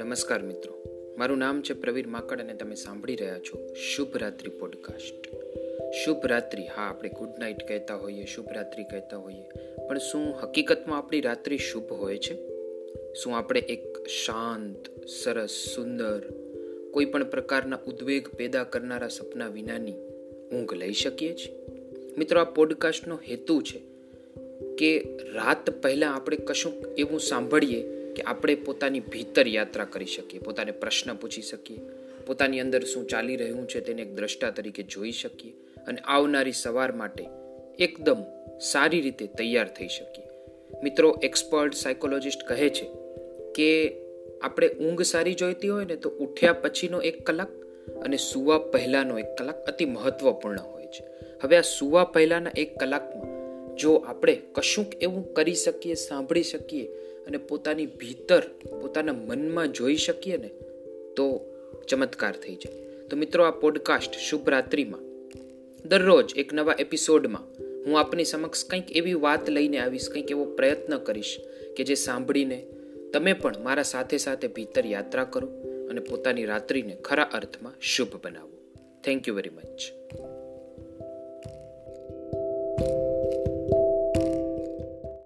નમસ્કાર મિત્રો. મારું નામ છે પ્રવીર માકડ અને તમે સાંભળી રહ્યા છો શુભ રાત્રિ પોડકાસ્ટ શુભ રાત્રિ હા, આપણે ગુડ નાઇટ કહેતા હોઈએ શુભ રાત્રિ કહેતા હોઈએ. પણ શું હકીકતમાં આપણી રાત્રિ શુભ હોય છે? શું આપણે એક શાંત, સરસ, સુંદર કોઈ પણ પ્રકારના ઉદ્વેગ પેદા કરનારા સપના વિનાની ઊંઘ લઈ શકીએ છીએ? મિત્રો, આ પોડકાસ્ટનો હેતુ છે કે રાત પહેલાં આપણે કશું એવું સાંભળીએ કે આપણે પોતાની ભીતર યાત્રા કરી શકીએ, પોતાને પ્રશ્ન પૂછી શકીએ, પોતાની અંદર શું ચાલી રહ્યું છે તેને એક દ્રષ્ટા તરીકે જોઈ શકીએ અને આવનારી સવાર માટે એકદમ સારી રીતે તૈયાર થઈ શકીએ. મિત્રો એક્સપર્ટ સાયકોલોજિસ્ટ કહે છે કે આપણે ઊંઘ સારી જોઈતી હોય ને તો ઉઠ્યા પછીનો એક કલાક અને સુવા પહેલાંનો એક કલાક અતિ મહત્વપૂર્ણ હોય છે. હવે આ સુવા પહેલાંના એક કલાકમાં જો આપણે કશુંક એવું કરી શકીએ, સાંભળી શકીએ અને પોતાની ભીતર, પોતાના મનમાં જોઈ શકીએ ને, તો ચમત્કાર થઈ જાય. તો મિત્રો, આ પોડકાસ્ટ શુભ રાત્રિમાં દરરોજ એક નવા એપિસોડમાં હું આપની સમક્ષ કંઈક એવી વાત લઈને આવીશ, કંઈક એવો પ્રયત્ન કરીશ કે જે સાંભળીને તમે પણ મારા સાથે સાથે ભીતર યાત્રા કરો અને પોતાની રાત્રિને ખરા અર્થમાં શુભ બનાવો. Thank you very much